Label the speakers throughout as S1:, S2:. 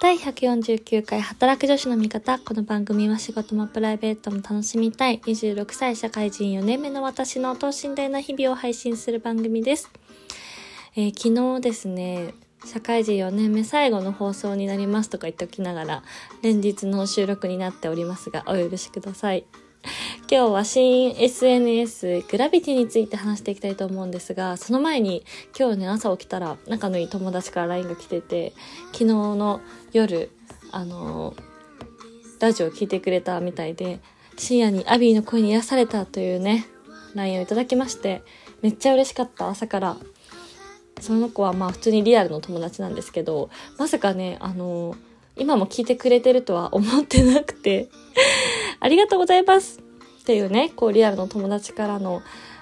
S1: 第149回働く女子の味方。この番組は仕事もプライベートも楽しみたい26歳社会人4年目の私の等身大な日々を配信する番組です。えー、昨日ですね、社会人4年目最後の放送になりますとか言っておきながら連日の収録になっておりますがお許しください。今日は新 SNS グラビティについて話していきたいと思うんですが、その前に今日ね朝起きたら仲のいい友達から LINE が来てて、昨日の夜、あのラジオを聴いてくれたみたいで、深夜にアビーの声に癒されたというね、LINE をいただきまして、めっちゃ嬉しかった朝から。その子はまあ普通にリアルの友達なんですけど、まさかね、あの今も聞いてくれてるとは思ってなくて ありがとうございますっていうね、こうリアルの友達からの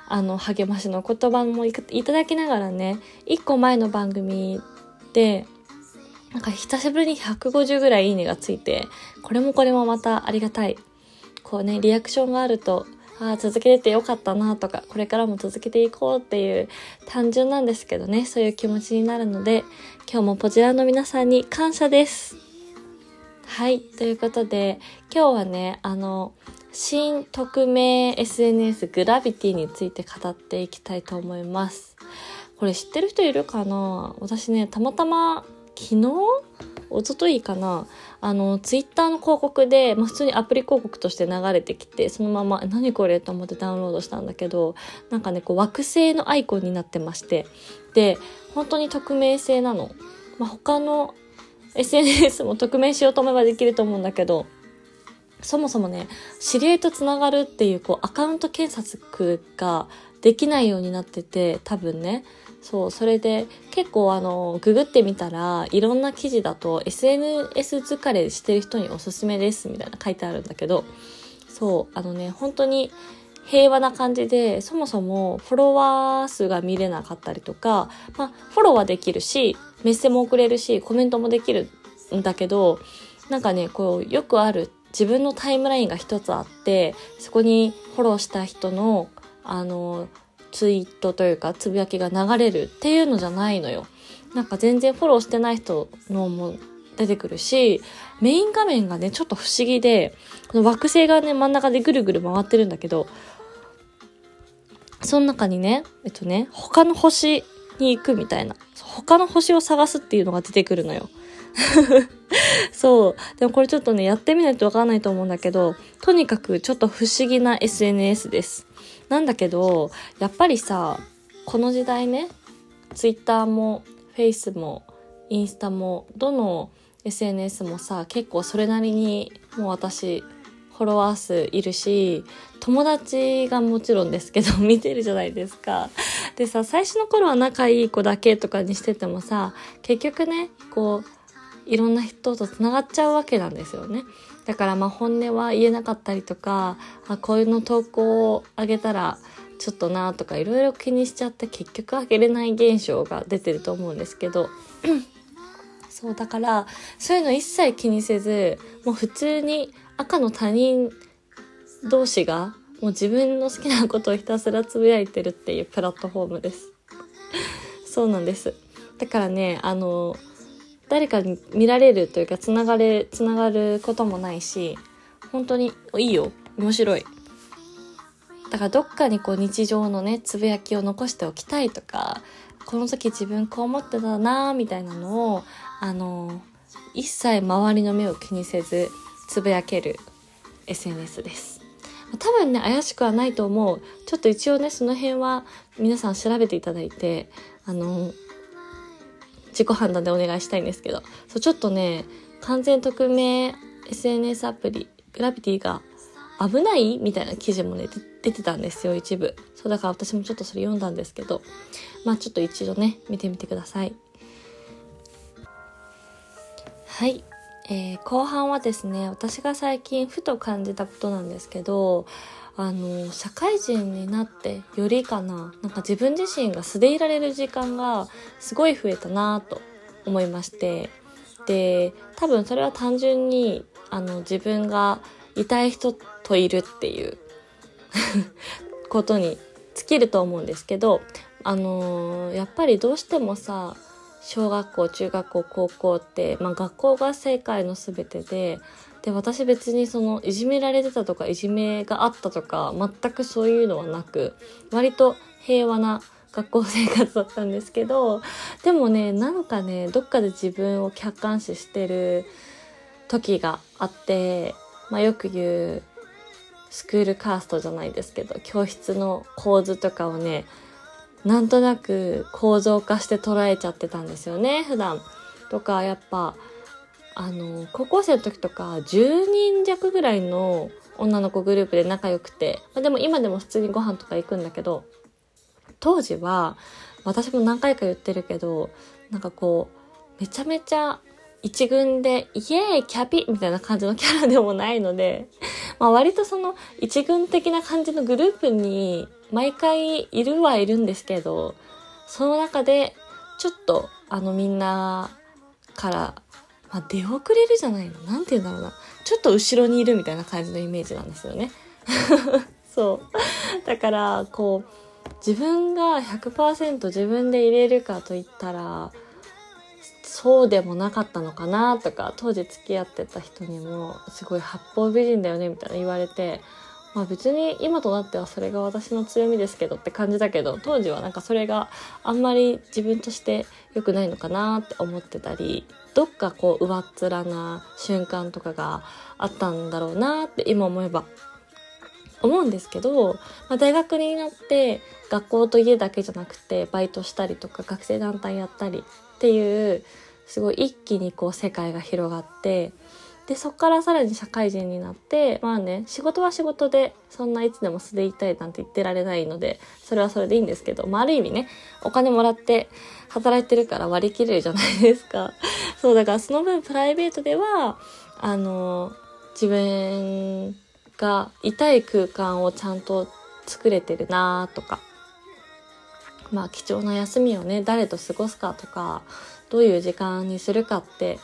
S1: あの励ましの言葉もいただきながらね、一個前の番組で、なんか久しぶりに150ぐらいいいねがついて、これもこれもまたありがたい。こうね、リアクションがあると、ああ、続けててよかったなとか、これからも続けていこうっていう単純なんですけどね、そういう気持ちになるので、今日もポジラの皆さんに感謝です。はい。ということで、今日はね、あの、新匿名 SNS グラビティについて語っていきたいと思います。これ知ってる人いるかな？私ね、たまたま昨日？おとといかな？あの、ツイッターの広告で、まあ、普通にアプリ広告として流れてきて、そのまま、何これ？と思ってダウンロードしたんだけど、なんかね、こう惑星のアイコンになってまして、で、本当に匿名性なの。まあ、他の SNS も匿名しようと思えばできると思うんだけど、そもそもね、知り合いとつながるっていう、こう、アカウント検索ができないようになってて、多分ね、そう、それで結構あの、ググってみたら、いろんな記事だと SNS 疲れしてる人におすすめですみたいな書いてあるんだけど、そう、あのね、本当に平和な感じで、そもそもフォロワー数が見れなかったりとか、まあ、フォローはできるし、メッセも送れるし、コメントもできるんだけど、なんかね、こう、よくある自分のタイムラインが一つあって、そこにフォローした人の、あの、ツイートというか、つぶやきが流れるっていうのじゃないのよ。なんか全然フォローしてない人のも出てくるし、メイン画面がね、ちょっと不思議で、この惑星がね、真ん中でぐるぐる回ってるんだけど、その中にね、えっとね、他の星に行くみたいな。他の星を探すっていうのが出てくるのよ。そう。でもこれちょっとね、やってみないとわからないと思うんだけど、とにかくちょっと不思議な SNS です。なんだけど、やっぱりさ、この時代ね、Twitter も Face もインスタも、どの SNS もさ、結構それなりにもう私フォロワー数いるし、友達がもちろんですけど、見てるじゃないですか。でさ、最初の頃は仲いい子だけとかにしててもさ、結局ね、こう、いろんな人と繋がっちゃうわけなんですよね。だからまあ本音は言えなかったりとか、あ、こういうの投稿をあげたら、ちょっとなとかいろいろ気にしちゃって結局あげれない現象が出てると思うんですけど、そうだからそういうの一切気にせずもう普通に赤の他人同士がもう自分の好きなことをひたすらつぶやいてるっていうプラットフォームです。そうなんです。だからね、あの、誰かに見られるというか、つながれ、つながることもないし、本当にいいよ。面白い。だからどっかにこう日常のね、つぶやきを残しておきたいとか、この時自分こう思ってたなみたいなのを、あの、一切周りの目を気にせず、つぶやける SNS です。多分ね、怪しくはないと思う。ちょっと一応ね、その辺は皆さん調べていただいて、あの、自己判断でお願いしたいんですけど、そう、ちょっとね、完全匿名 SNS アプリ、グラビティが危ない？みたいな記事もね、出てたんですよ、一部。そう、だから私もちょっとそれ読んだんですけど、まあちょっと一度ね、見てみてください。はい。えー、後半はですね私が最近ふと感じたことなんですけどあの社会人になってよりかななんか自分自身が素でいられる時間がすごい増えたなと思いましてで多分それは単純にあの自分がいたい人といるっていう ことに尽きると思うんですけどあのー、やっぱりどうしてもさ小学校中学校高校って、まあ、学校が世界の全てでで私別にそのいじめられてたとかいじめがあったとか全くそういうのはなく割と平和な学校生活だったんですけどでもねなんかねどっかで自分を客観視してる時があって、まあ、よく言うスクールカーストじゃないですけど教室の構図とかをねなんとなく構造化して捉えちゃってたんですよね普段。とかやっぱあの高校生の時とか10人弱ぐらいの女の子グループで仲良くて、まあ、でも今でも普通にご飯とか行くんだけど当時は私も何回か言ってるけどなんかこうめちゃめちゃ一軍でイエーイキャピみたいな感じのキャラでもないので、まあ割とその一軍的な感じのグループに毎回いるはいるんですけど、その中でちょっとあのみんなから、まあ、出遅れるじゃないのなんて言うんだろうな。ちょっと後ろにいるみたいな感じのイメージなんですよね。そう。だから、こう、自分が100%自分で入れるかと言ったら、そうでもなかったのかなとか当時付き合ってた人にもすごい八方美人だよねみたいな言われてまあ別に今となってはそれが私の強みですけどって感じだけど当時はなんかそれがあんまり自分として良くないのかなって思ってたりどっかこう上っ面な瞬間とかがあったんだろうなって今思えば思うんですけど、まあ、大学になって学校と家だけじゃなくてバイトしたりとか学生団体やったりっていうすごい一気にこう世界が広がってでそこからさらに社会人になってまあね仕事は仕事でそんないつでも素でいたいなんて言ってられないのでそれはそれでいいんですけど、まあ、ある意味ねお金もらって働いてるから割り切れるじゃないですか。そうだからその分プライベートではあの自分がいたい空間をちゃんと作れてるなとかまあ貴重な休みをね誰と過ごすかとかどういう時間にするかって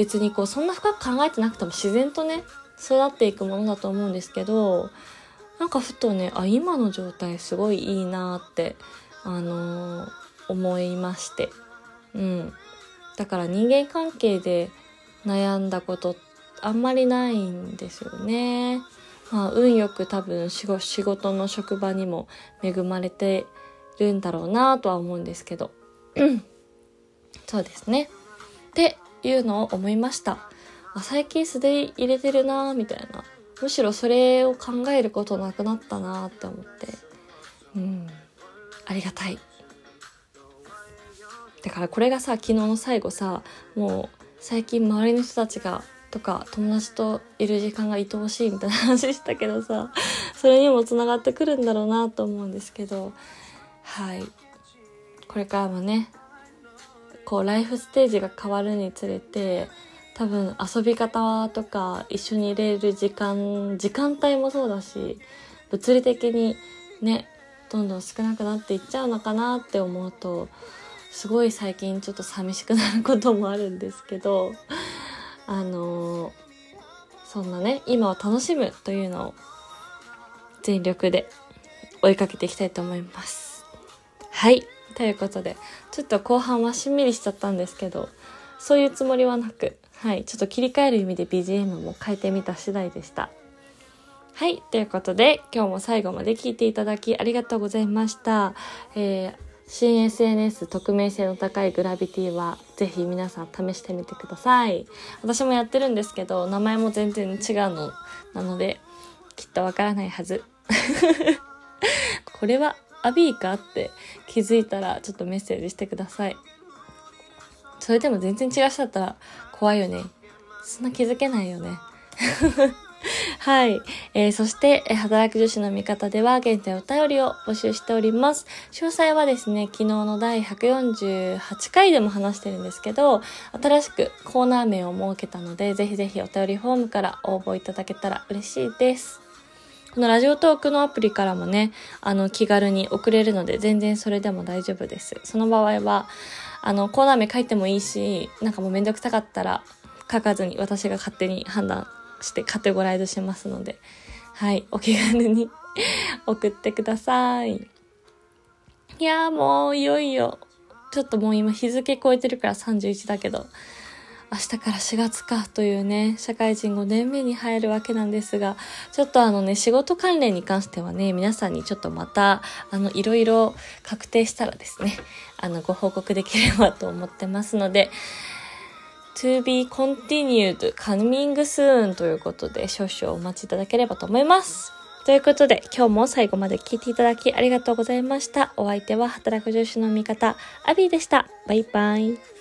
S1: 別にこうそんな深く考えてなくても自然とね育っていくものだと思うんですけどなんかふとねあ今の状態すごいいいなってあのー、思いましてうんだから人間関係で悩んだことあんまりないんですよね。まあ、運よく多分仕事の職場にも恵まれてるんだろうなとは思うんですけど。そうですね。っていうのを思いました。あ最近素で入れてるなみたいな。むしろそれを考えることなくなったなって思って。うん。ありがたい。だからこれがさ、昨日の最後さ、もう最近周りの人たちがとか友達といる時間が愛おしいみたいな話したけどさそれにもつながってくるんだろうなと思うんですけどはいこれからもねこうライフステージが変わるにつれて多分遊び方とか一緒にいれる時間時間帯もそうだし物理的にねどんどん少なくなっていっちゃうのかなって思うとすごい最近ちょっと寂しくなることもあるんですけどあの、そんなね今を楽しむというのを全力で追いかけていきたいと思います。はいということで、ちょっと後半はしんみりしちゃったんですけど、そういうつもりはなく、はい、ちょっと切り替える意味で BGM も変えてみた次第でした。はい、ということで、今日も最後まで聞いていただきありがとうございました。えー、新 SNS 匿名性の高いグラビティはぜひ皆さん試してみてください。私もやってるんですけど、名前も全然違うのなので、きっとわからないはず。これはアビーかって気づいたらちょっとメッセージしてください。それでも全然違う人だったら怖いよね。そんな気づけないよね。はい。えー、そして、えー、働く女子の味方では現在お便りを募集しております。詳細はですね、昨日の第148回でも話してるんですけど、新しくコーナー名を設けたので、ぜひぜひお便りフォームから応募いただけたら嬉しいです。このラジオトークのアプリからもね、あの、気軽に送れるので、全然それでも大丈夫です。その場合は、あの、コーナー名書いてもいいし、なんかもうめんどくさかったら、書かずに私が勝手に判断してカテゴライズしますので、はい、お気軽に 送ってください。いやーもういよいよちょっともう今日付超えてるから31だけど、明日から4月かというね、社会人5年目に入るわけなんですが、ちょっとあのね、仕事関連に関してはね、皆さんにちょっとまた、あの、いろいろ確定したらですね、あの、ご報告できればと思ってますので、to be continued coming soon ということで少々お待ちいただければと思います。ということで、今日も最後まで聞いていただきありがとうございました。お相手は働く女子の味方、アビーでした。バイバイ。